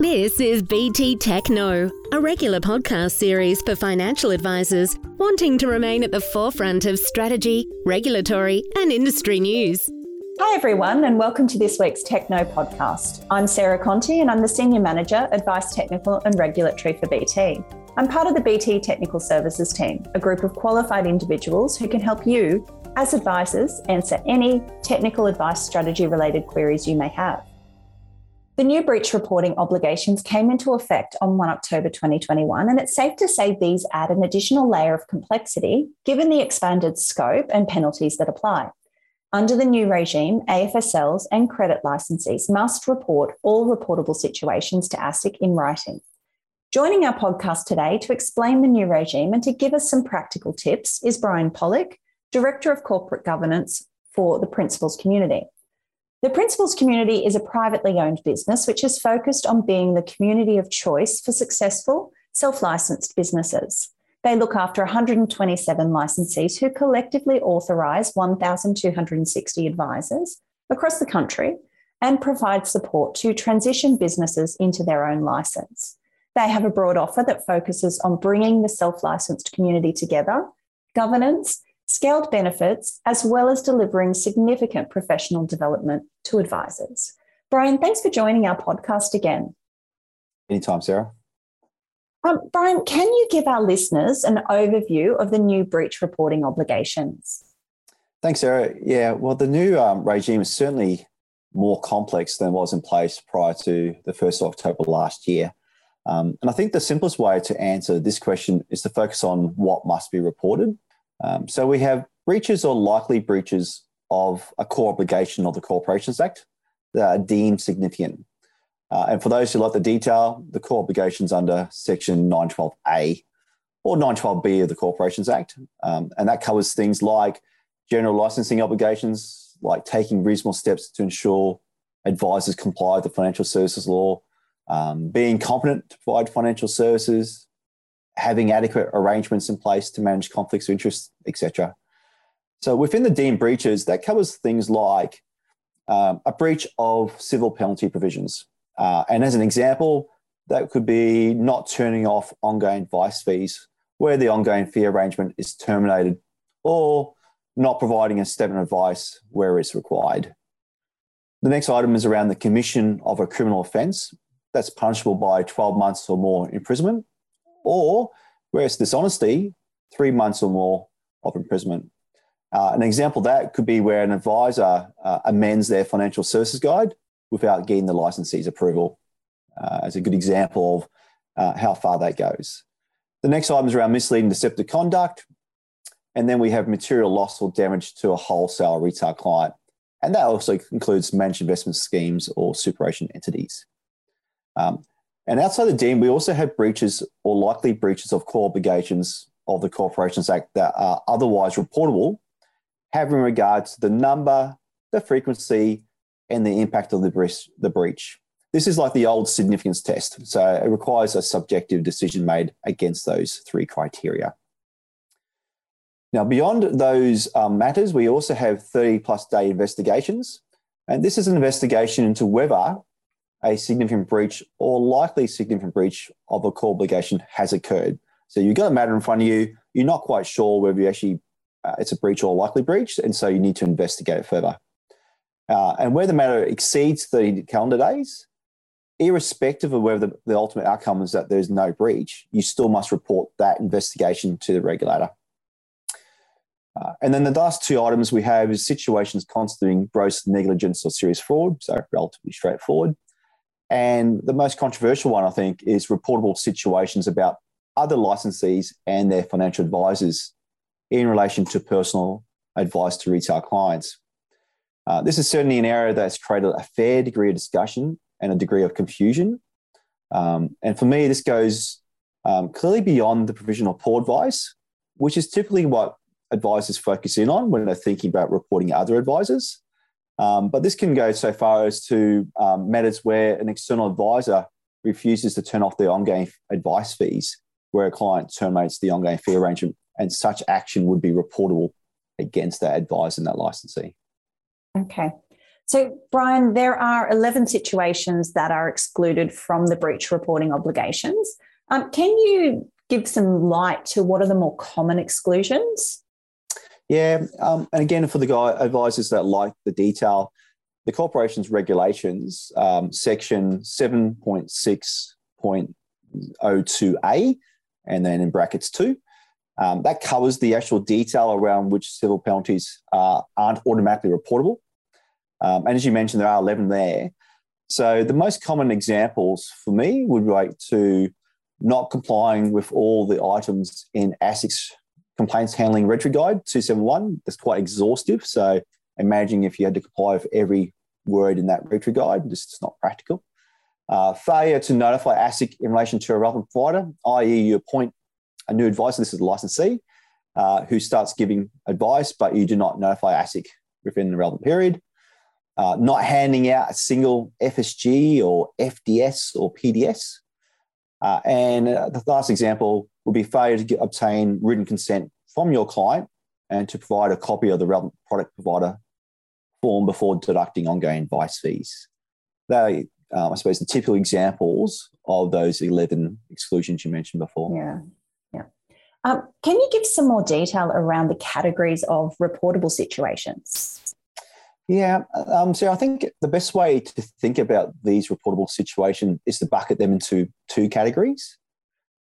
This is BT Techno, a regular podcast series for financial advisors wanting to remain at the forefront of strategy, regulatory, and industry news. Hi, everyone, and welcome to this week's Techno podcast. I'm Sarah Conti, and I'm the Senior Manager, Advice Technical and Regulatory for BT. I'm part of the BT Technical Services team, a group of qualified individuals who can help you, as advisors, answer any technical advice strategy related queries you may have. The new breach reporting obligations came into effect on 1 October 2021, and it's safe to say these add an additional layer of complexity given the expanded scope and penalties that apply. Under the new regime, AFSLs and credit licensees must report all reportable situations to ASIC in writing. Joining our podcast today to explain the new regime and to give us some practical tips is Brian Pollock, Director of Corporate Governance for the Principals Community. The Principals Community is a privately owned business which is focused on being the community of choice for successful self licensed businesses. They look after 127 licensees who collectively authorise 1,260 advisors across the country and provide support to transition businesses into their own license. They have a broad offer that focuses on bringing the self licensed community together, governance, scaled benefits, as well as delivering significant professional development to advisors. Brian, thanks for joining our podcast again. Anytime, Sarah. Um, Brian, can you give our listeners an overview of the new breach reporting obligations? Thanks, Sarah. Yeah, well, the new um, regime is certainly more complex than was in place prior to the 1st of October last year. Um, and I think the simplest way to answer this question is to focus on what must be reported um, so we have breaches or likely breaches of a core obligation of the Corporations Act that are deemed significant. Uh, and for those who like the detail, the core obligations under Section 912A or 912B of the Corporations Act. Um, and that covers things like general licensing obligations, like taking reasonable steps to ensure advisors comply with the financial services law, um, being competent to provide financial services, having adequate arrangements in place to manage conflicts of interest, etc. So within the deemed breaches, that covers things like um, a breach of civil penalty provisions. Uh, and as an example, that could be not turning off ongoing advice fees where the ongoing fee arrangement is terminated or not providing a statement advice where it's required. The next item is around the commission of a criminal offence that's punishable by 12 months or more imprisonment or where it's dishonesty, three months or more of imprisonment. Uh, an example of that could be where an advisor uh, amends their financial services guide without getting the licensee's approval, uh, as a good example of uh, how far that goes. The next item is around misleading deceptive conduct. And then we have material loss or damage to a wholesale retail client. And that also includes managed investment schemes or superannuation entities. Um, and outside the deem, we also have breaches or likely breaches of core obligations of the Corporations Act that are otherwise reportable, having regard to the number, the frequency, and the impact of the breach, the breach. This is like the old significance test. So it requires a subjective decision made against those three criteria. Now, beyond those um, matters, we also have 30 plus day investigations. And this is an investigation into whether a significant breach or likely significant breach of a core obligation has occurred. So you've got a matter in front of you. You're not quite sure whether you actually uh, it's a breach or a likely breach, and so you need to investigate it further. Uh, and where the matter exceeds 30 calendar days, irrespective of whether the, the ultimate outcome is that there's no breach, you still must report that investigation to the regulator. Uh, and then the last two items we have is situations constituting gross negligence or serious fraud, so relatively straightforward. And the most controversial one, I think, is reportable situations about other licensees and their financial advisors in relation to personal advice to retail clients. Uh, this is certainly an area that's created a fair degree of discussion and a degree of confusion. Um, and for me, this goes um, clearly beyond the provision of poor advice, which is typically what advisors focus in on when they're thinking about reporting other advisors. Um, but this can go so far as to um, matters where an external advisor refuses to turn off the ongoing advice fees, where a client terminates the ongoing fee arrangement, and such action would be reportable against that advisor and that licensee. Okay. So, Brian, there are 11 situations that are excluded from the breach reporting obligations. Um, can you give some light to what are the more common exclusions? Yeah, um, and again, for the guy advisors that like the detail, the corporation's regulations, um, section 7.6.02a, and then in brackets two, um, that covers the actual detail around which civil penalties uh, aren't automatically reportable. Um, and as you mentioned, there are 11 there. So the most common examples for me would relate to not complying with all the items in ASIC's complaints handling regulatory guide 271. That's quite exhaustive. So imagine if you had to comply with every word in that regulatory guide, this is not practical. Uh, failure to notify ASIC in relation to a relevant provider, i.e., you appoint a new advisor, this is a licensee, uh, who starts giving advice, but you do not notify ASIC within the relevant period. Uh, not handing out a single FSG or FDS or PDS. Uh, and the last example would be failure to get, obtain written consent from your client and to provide a copy of the relevant product provider form before deducting ongoing advice fees. They, um, I suppose, the typical examples of those 11 exclusions you mentioned before. Yeah. Yeah. Um, can you give some more detail around the categories of reportable situations? Yeah, um, so I think the best way to think about these reportable situations is to bucket them into two categories.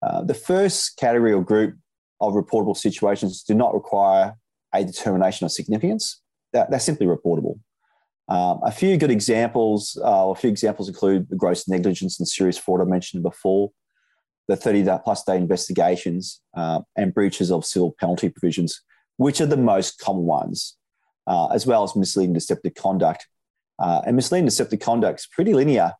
Uh, the first category or group of reportable situations do not require a determination of significance. That, they're simply reportable. Um, a few good examples, uh, a few examples include the gross negligence and serious fraud I mentioned before, the 30 plus day investigations, uh, and breaches of civil penalty provisions, which are the most common ones uh, as well as misleading deceptive conduct. Uh, and misleading deceptive conduct is pretty linear.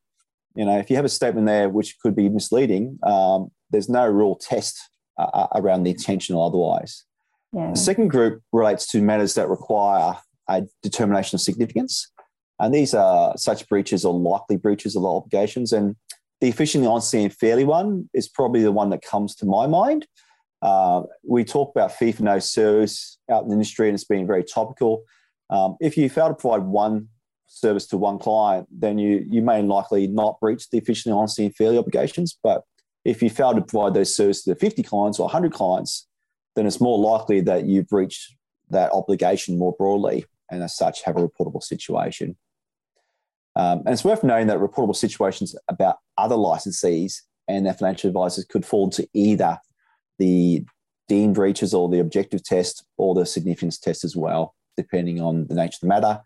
You know, if you have a statement there which could be misleading, um, there's no real test uh, uh around the intention or otherwise. Yeah. The second group relates to matters that require a determination of significance. And these are such breaches or likely breaches of obligations. And the efficiently honesty and fairly one is probably the one that comes to my mind. Uh, we talk about fee for no service out in the industry, and it's been very topical. Um, if you fail to provide one service to one client, then you you may likely not breach the efficiency, honesty, and fairly obligations. But if you fail to provide those services to 50 clients or 100 clients, then it's more likely that you've breached that obligation more broadly, and as such, have a reportable situation. Um, and it's worth noting that reportable situations about other licensees and their financial advisors could fall into either the deemed breaches or the objective test or the significance test as well depending on the nature of the matter.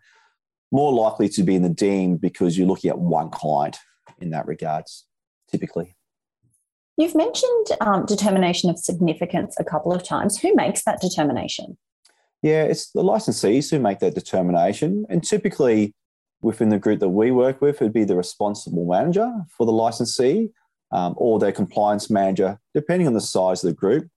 More likely to be in the deemed because you're looking at one client in that regards, typically. You've mentioned um, determination of significance a couple of times. Who makes that determination? Yeah, it's the licensees who make that determination. And typically, within the group that we work with, it'd be the responsible manager for the licensee um, or their compliance manager, depending on the size of the group.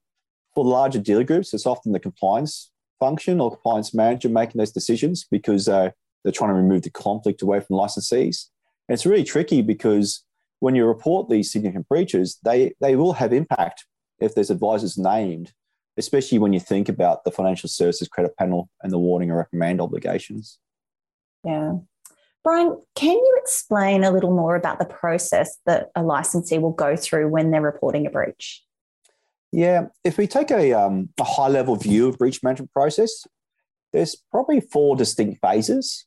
For the larger dealer groups, it's often the compliance function or compliance manager making those decisions because uh, they're trying to remove the conflict away from licensees. And it's really tricky because when you report these significant breaches, they, they will have impact if there's advisors named, especially when you think about the financial services credit panel and the warning and reprimand obligations. Yeah. Brian, can you explain a little more about the process that a licensee will go through when they're reporting a breach? Yeah, if we take a, um, a high level view of breach management process, there's probably four distinct phases.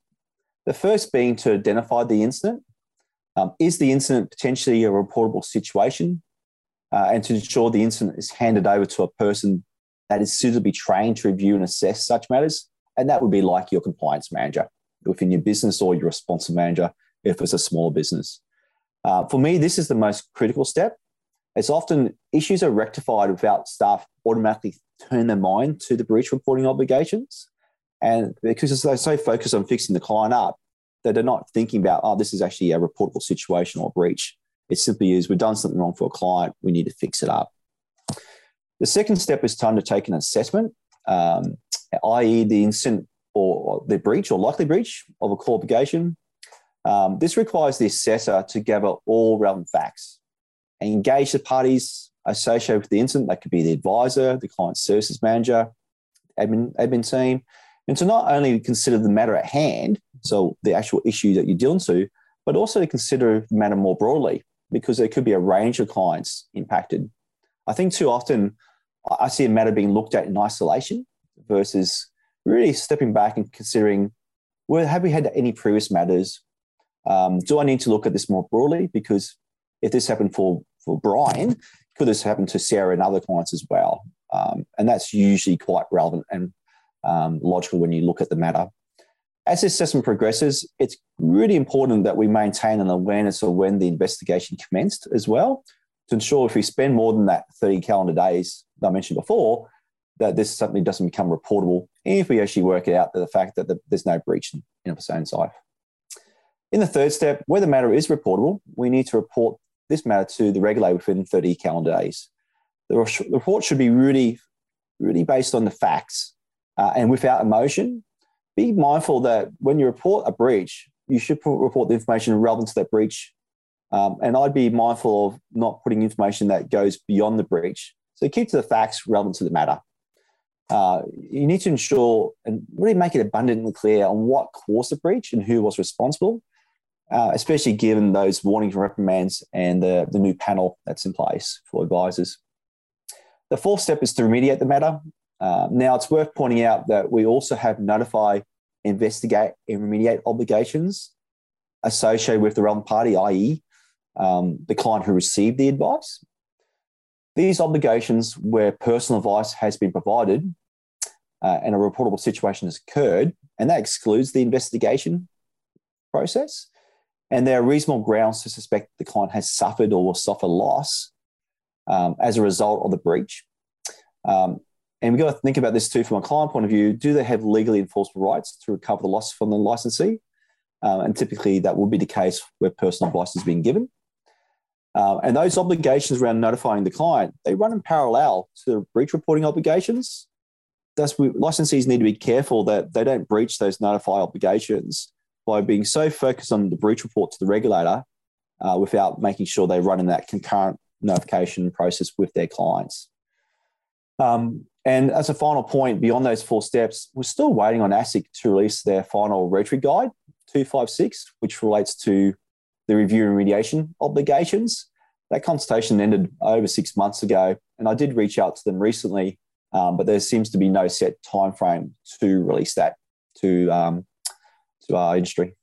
The first being to identify the incident. Um, is the incident potentially a reportable situation? Uh, and to ensure the incident is handed over to a person that is suitably trained to review and assess such matters. And that would be like your compliance manager within your business or your responsible manager if it's a small business. Uh, for me, this is the most critical step it's often issues are rectified without staff automatically turn their mind to the breach reporting obligations. And because they're so focused on fixing the client up, that they're not thinking about, oh, this is actually a reportable situation or breach. It simply is, we've done something wrong for a client, we need to fix it up. The second step is to undertake an assessment, um, i.e., the incident or the breach or likely breach of a core obligation. Um, this requires the assessor to gather all relevant facts and engage the parties associated with the incident. That could be the advisor, the client services manager, admin, admin team, and to not only consider the matter at hand, so the actual issue that you're dealing to, but also to consider the matter more broadly because there could be a range of clients impacted. I think too often I see a matter being looked at in isolation versus really stepping back and considering well, have we had any previous matters? Um, do I need to look at this more broadly? Because if this happened for, for Brian, could this happen to Sarah and other clients as well? Um, and that's usually quite relevant and um, logical when you look at the matter. As the assessment progresses, it's really important that we maintain an awareness of when the investigation commenced as well to ensure if we spend more than that 30 calendar days that I mentioned before, that this something doesn't become reportable if we actually work it out that the fact that the, there's no breach in, in own side. In the third step, where the matter is reportable, we need to report this matter to the regulator within 30 calendar days. The report should be really, really based on the facts uh, and without emotion. Be mindful that when you report a breach, you should report the information relevant to that breach. Um, and I'd be mindful of not putting information that goes beyond the breach. So keep to the facts relevant to the matter. Uh, you need to ensure and really make it abundantly clear on what caused the breach and who was responsible uh, especially given those warnings and reprimands and the, the new panel that's in place for advisors. The fourth step is to remediate the matter. Uh, now, it's worth pointing out that we also have notify, investigate, and remediate obligations associated with the relevant party, i.e., um, the client who received the advice. These obligations, where personal advice has been provided uh, and a reportable situation has occurred, and that excludes the investigation process, and there are reasonable grounds to suspect the client has suffered or will suffer loss um, as a result of the breach. Um, and we've got to think about this too from a client point of view. Do they have legally enforceable rights to recover the loss from the licensee? Um, and typically that would be the case where personal advice is being given. Uh, and those obligations around notifying the client, they run in parallel to the breach reporting obligations. Thus, we, licensees need to be careful that they don't breach those notify obligations by being so focused on the breach report to the regulator uh, without making sure they run in that concurrent notification process with their clients. Um, and as a final point, beyond those four steps, we're still waiting on ASIC to release their final regulatory guide, 256, which relates to the review and remediation obligations. That consultation ended over six months ago, and I did reach out to them recently, um, but there seems to be no set timeframe to release that to um, to our industry.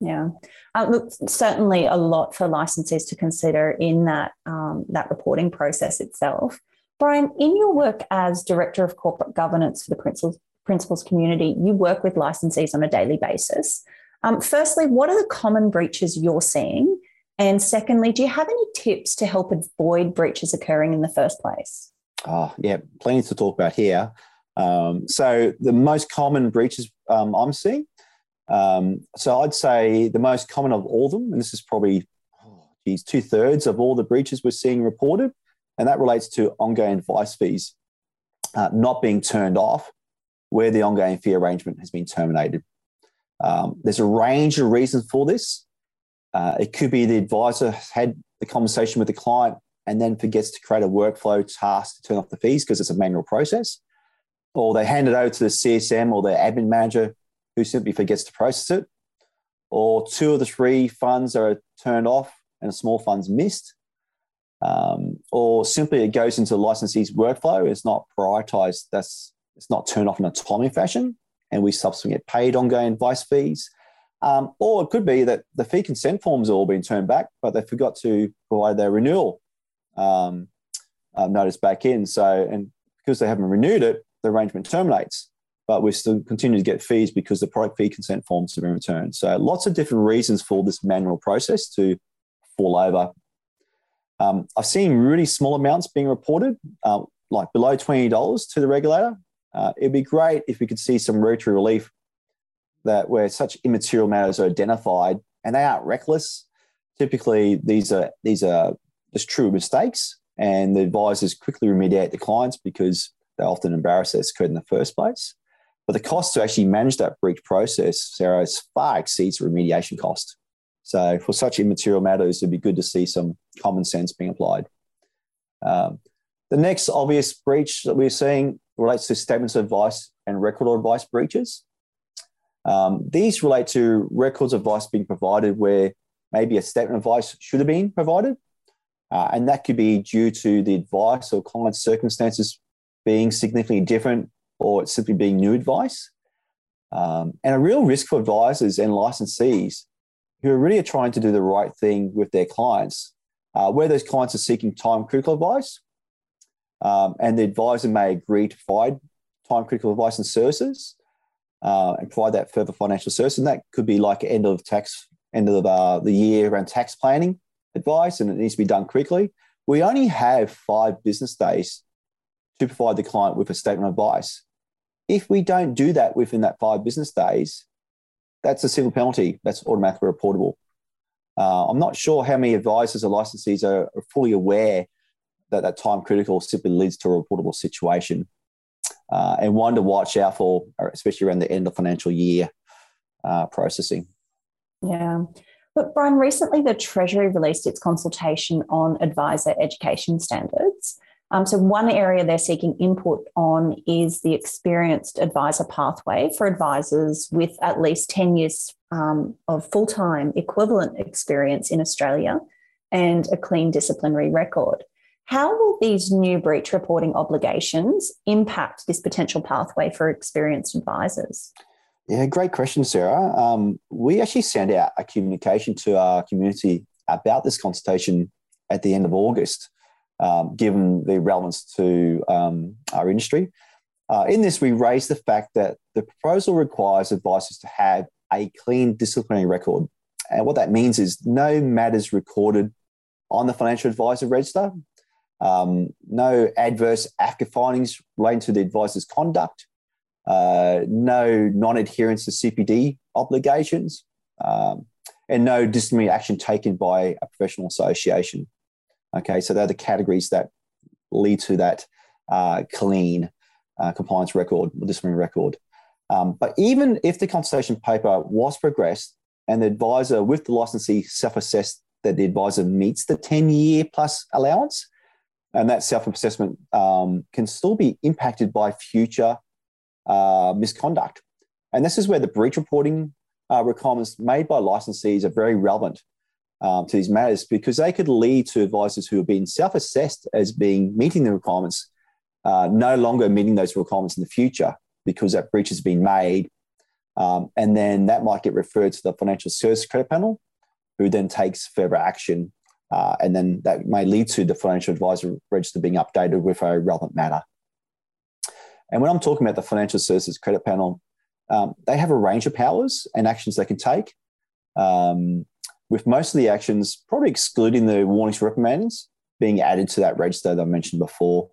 Yeah, uh, look, certainly a lot for licensees to consider in that um, that reporting process itself. Brian, in your work as director of corporate governance for the principals community, you work with licensees on a daily basis. Um, firstly, what are the common breaches you're seeing? And secondly, do you have any tips to help avoid breaches occurring in the first place? Oh, yeah, plenty to talk about here. Um, so, the most common breaches um, I'm seeing um, so I'd say the most common of all of them, and this is probably oh, two thirds of all the breaches we're seeing reported, and that relates to ongoing advice fees uh, not being turned off where the ongoing fee arrangement has been terminated. Um, there's a range of reasons for this. Uh, it could be the advisor had the conversation with the client and then forgets to create a workflow task to turn off the fees because it's a manual process, or they hand it over to the CSM or their admin manager who simply forgets to process it, or two of the three funds are turned off and a small fund's missed, um, or simply it goes into the licensee's workflow. It's not prioritized. That's it's not turned off in a timely fashion, and we subsequently get paid ongoing advice fees. Um, or it could be that the fee consent forms have all been turned back, but they forgot to provide their renewal um, uh, notice back in. So, and because they haven't renewed it, the arrangement terminates but we still continue to get fees because the product fee consent forms have been returned. So lots of different reasons for this manual process to fall over. Um, I've seen really small amounts being reported, uh, like below $20 to the regulator. Uh, it'd be great if we could see some regulatory relief that where such immaterial matters are identified and they aren't reckless. Typically, these are these are just true mistakes, and the advisors quickly remediate the clients because they're often embarrassed that it's occurred in the first place. But the cost to actually manage that breach process, Sarah, far exceeds the remediation cost. So for such immaterial matters, it'd be good to see some common sense being applied. Um, the next obvious breach that we're seeing relates to statements of advice and record of advice breaches. Um, these relate to records of advice being provided where maybe a statement of advice should have been provided. Uh, and that could be due to the advice or client circumstances being significantly different or simply being new advice. Um, and a real risk for advisors and licensees who are really trying to do the right thing with their clients, uh, where those clients are seeking time critical advice, um, and the advisor may agree to provide time critical advice and services uh, and provide that further financial service. And that could be like end of tax, end of uh, the year around tax planning advice, and it needs to be done quickly. We only have five business days to provide the client with a statement of advice. If we don't do that within that five business days, that's a civil penalty. That's automatically reportable. Uh, I'm not sure how many advisors or licensees are, are fully aware that that time critical simply leads to a reportable situation. Uh, and one to watch out for, especially around the end of financial year uh, processing. Yeah. But Brian, recently the Treasury released its consultation on advisor education standards. Um, so, one area they're seeking input on is the experienced advisor pathway for advisors with at least 10 years um, of full time equivalent experience in Australia and a clean disciplinary record. How will these new breach reporting obligations impact this potential pathway for experienced advisors? Yeah, great question, Sarah. Um, we actually sent out a communication to our community about this consultation at the end of August um, given the relevance to um, our industry. Uh, in this, we raise the fact that the proposal requires advisors to have a clean disciplinary record. And what that means is no matters recorded on the financial advisor register, um, no adverse AFCA findings relating to the advisor's conduct, uh, no non adherence to CPD obligations, um, and no disciplinary action taken by a professional association. Okay, so they're the categories that lead to that uh, clean uh, compliance record, disciplinary record. Um, but even if the consultation paper was progressed and the advisor with the licensee self assessed that the advisor meets the 10 year plus allowance, and that self assessment um, can still be impacted by future uh, misconduct. And this is where the breach reporting uh, requirements made by licensees are very relevant um, to these matters because they could lead to advisors who have been self-assessed as being meeting the requirements, uh, no longer meeting those requirements in the future because that breach has been made. Um, and then that might get referred to the financial service credit panel, who then takes further action. Uh, and then that may lead to the financial advisor register being updated with a relevant matter. And when I'm talking about the financial services credit panel, um, they have a range of powers and actions they can take. Um, with most of the actions probably excluding the warnings reprimands being added to that register that I mentioned before.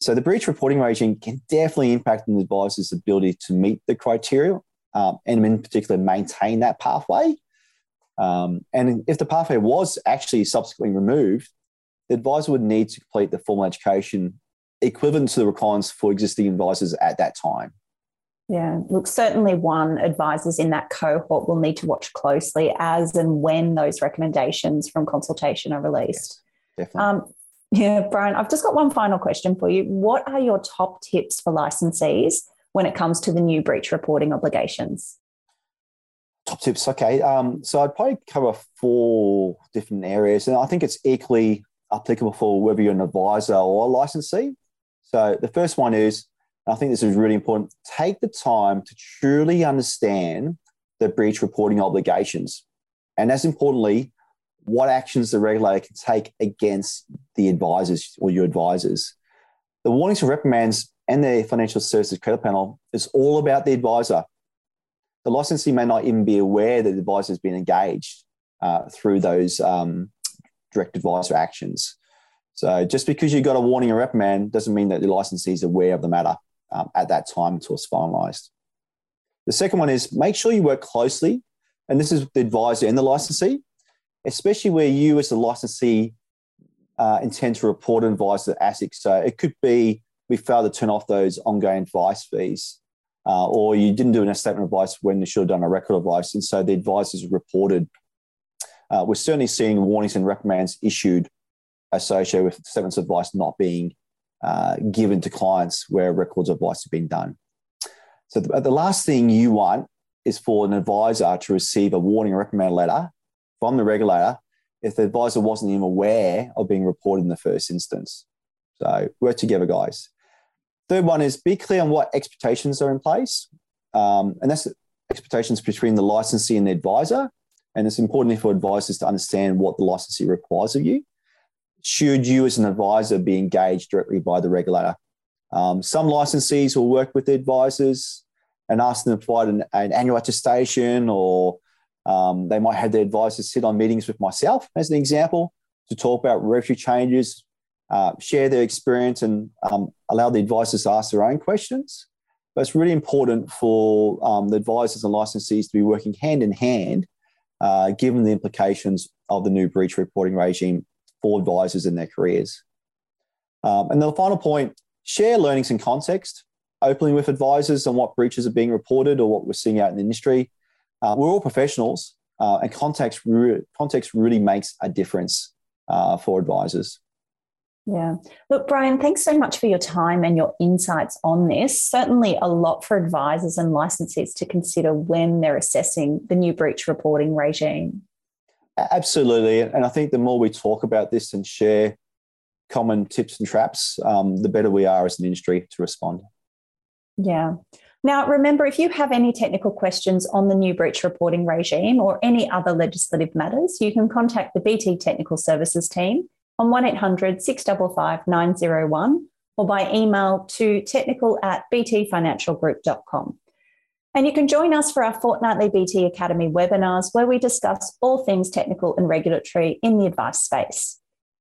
So the breach reporting regime can definitely impact an advisor's ability to meet the criteria um, and in particular maintain that pathway. Um, and if the pathway was actually subsequently removed, the advisor would need to complete the formal education equivalent to the requirements for existing advisors at that time. Yeah, look, certainly one advisors in that cohort will need to watch closely as and when those recommendations from consultation are released. Yes, definitely. Um, yeah, Brian, I've just got one final question for you. What are your top tips for licensees when it comes to the new breach reporting obligations? Top tips, okay. Um, so I'd probably cover four different areas, and I think it's equally applicable for whether you're an advisor or a licensee. So the first one is I think this is really important. Take the time to truly understand the breach reporting obligations. And as importantly, what actions the regulator can take against the advisors or your advisors. The warnings and reprimands and the financial services credit panel is all about the advisor. The licensee may not even be aware that the advisor has been engaged uh, through those um, direct advisor actions. So just because you got a warning or reprimand doesn't mean that the licensee is aware of the matter um, at that time until it's finalized. The second one is make sure you work closely, and this is the advisor and the licensee, especially where you as the licensee uh, intend to report and advise the ASIC. So it could be we failed to turn off those ongoing advice fees, uh, or you didn't do a statement of advice when you should have done a record of advice, and so the advice is reported. Uh, we're certainly seeing warnings and reprimands issued associated with statements of advice not being uh, given to clients where records of advice have been done. So the, the last thing you want is for an advisor to receive a warning or reprimand letter from the regulator if the advisor wasn't even aware of being reported in the first instance. So work together, guys. Third one is be clear on what expectations are in place. Um, and that's expectations between the licensee and the advisor. And it's important for advisors to understand what the licensee requires of you. Should you, as an advisor, be engaged directly by the regulator? Um, some licensees will work with the advisors and ask them to provide an, an annual attestation, or um, they might have the advisors sit on meetings with myself, as an example, to talk about regulatory changes, uh, share their experience, and um, allow the advisors to ask their own questions. But it's really important for um, the advisors and licensees to be working hand in hand, uh, given the implications of the new breach reporting regime for advisors in their careers. Um, and the final point share learnings and context openly with advisors on what breaches are being reported or what we're seeing out in the industry. Uh, we're all professionals, uh, and context, re- context really makes a difference uh, for advisors. Yeah. Look, Brian, thanks so much for your time and your insights on this. Certainly a lot for advisors and licensees to consider when they're assessing the new breach reporting regime. Absolutely. And I think the more we talk about this and share common tips and traps, um, the better we are as an industry to respond. Yeah. Now, remember, if you have any technical questions on the new breach reporting regime or any other legislative matters, you can contact the BT Technical Services team on 1800 655 901 or by email to technical at btfinancialgroup.com. And you can join us for our fortnightly BT Academy webinars where we discuss all things technical and regulatory in the advice space.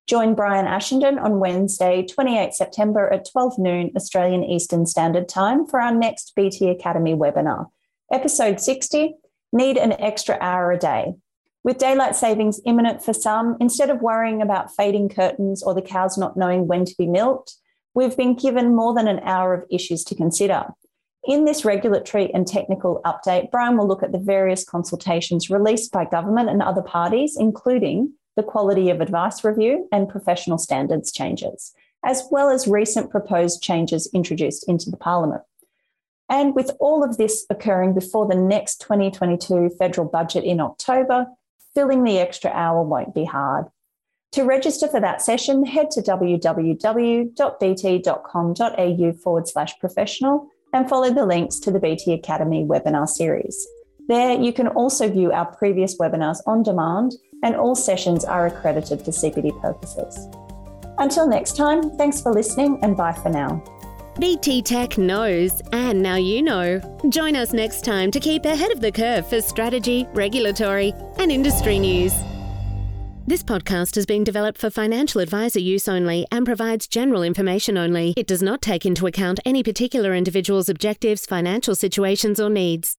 Join Bryan Ashenden on Wednesday, 28 September at 12 noon Australian Eastern Standard Time for our next BT Academy webinar. Episode 60 Need an extra hour a day. With daylight savings imminent for some, instead of worrying about fading curtains or the cows not knowing when to be milked, we've been given more than an hour of issues to consider. In this regulatory and technical update, Brian will look at the various consultations released by government and other parties, including the quality of advice review and professional standards changes, as well as recent proposed changes introduced into the Parliament. And with all of this occurring before the next 2022 federal budget in October, filling the extra hour won't be hard. To register for that session, head to www.bt.com.au forward slash professional and follow the links to the BT Academy webinar series. There, you can also view our previous webinars on demand, and all sessions are accredited for CPD purposes. Until next time, thanks for listening and bye for now. BT Tech knows, and now you know. Join us next time to keep ahead of the curve for strategy, regulatory, and industry news. This podcast has been developed for financial advisor use only and provides general information only. It does not take into account any particular individual's objectives, financial situations, or needs.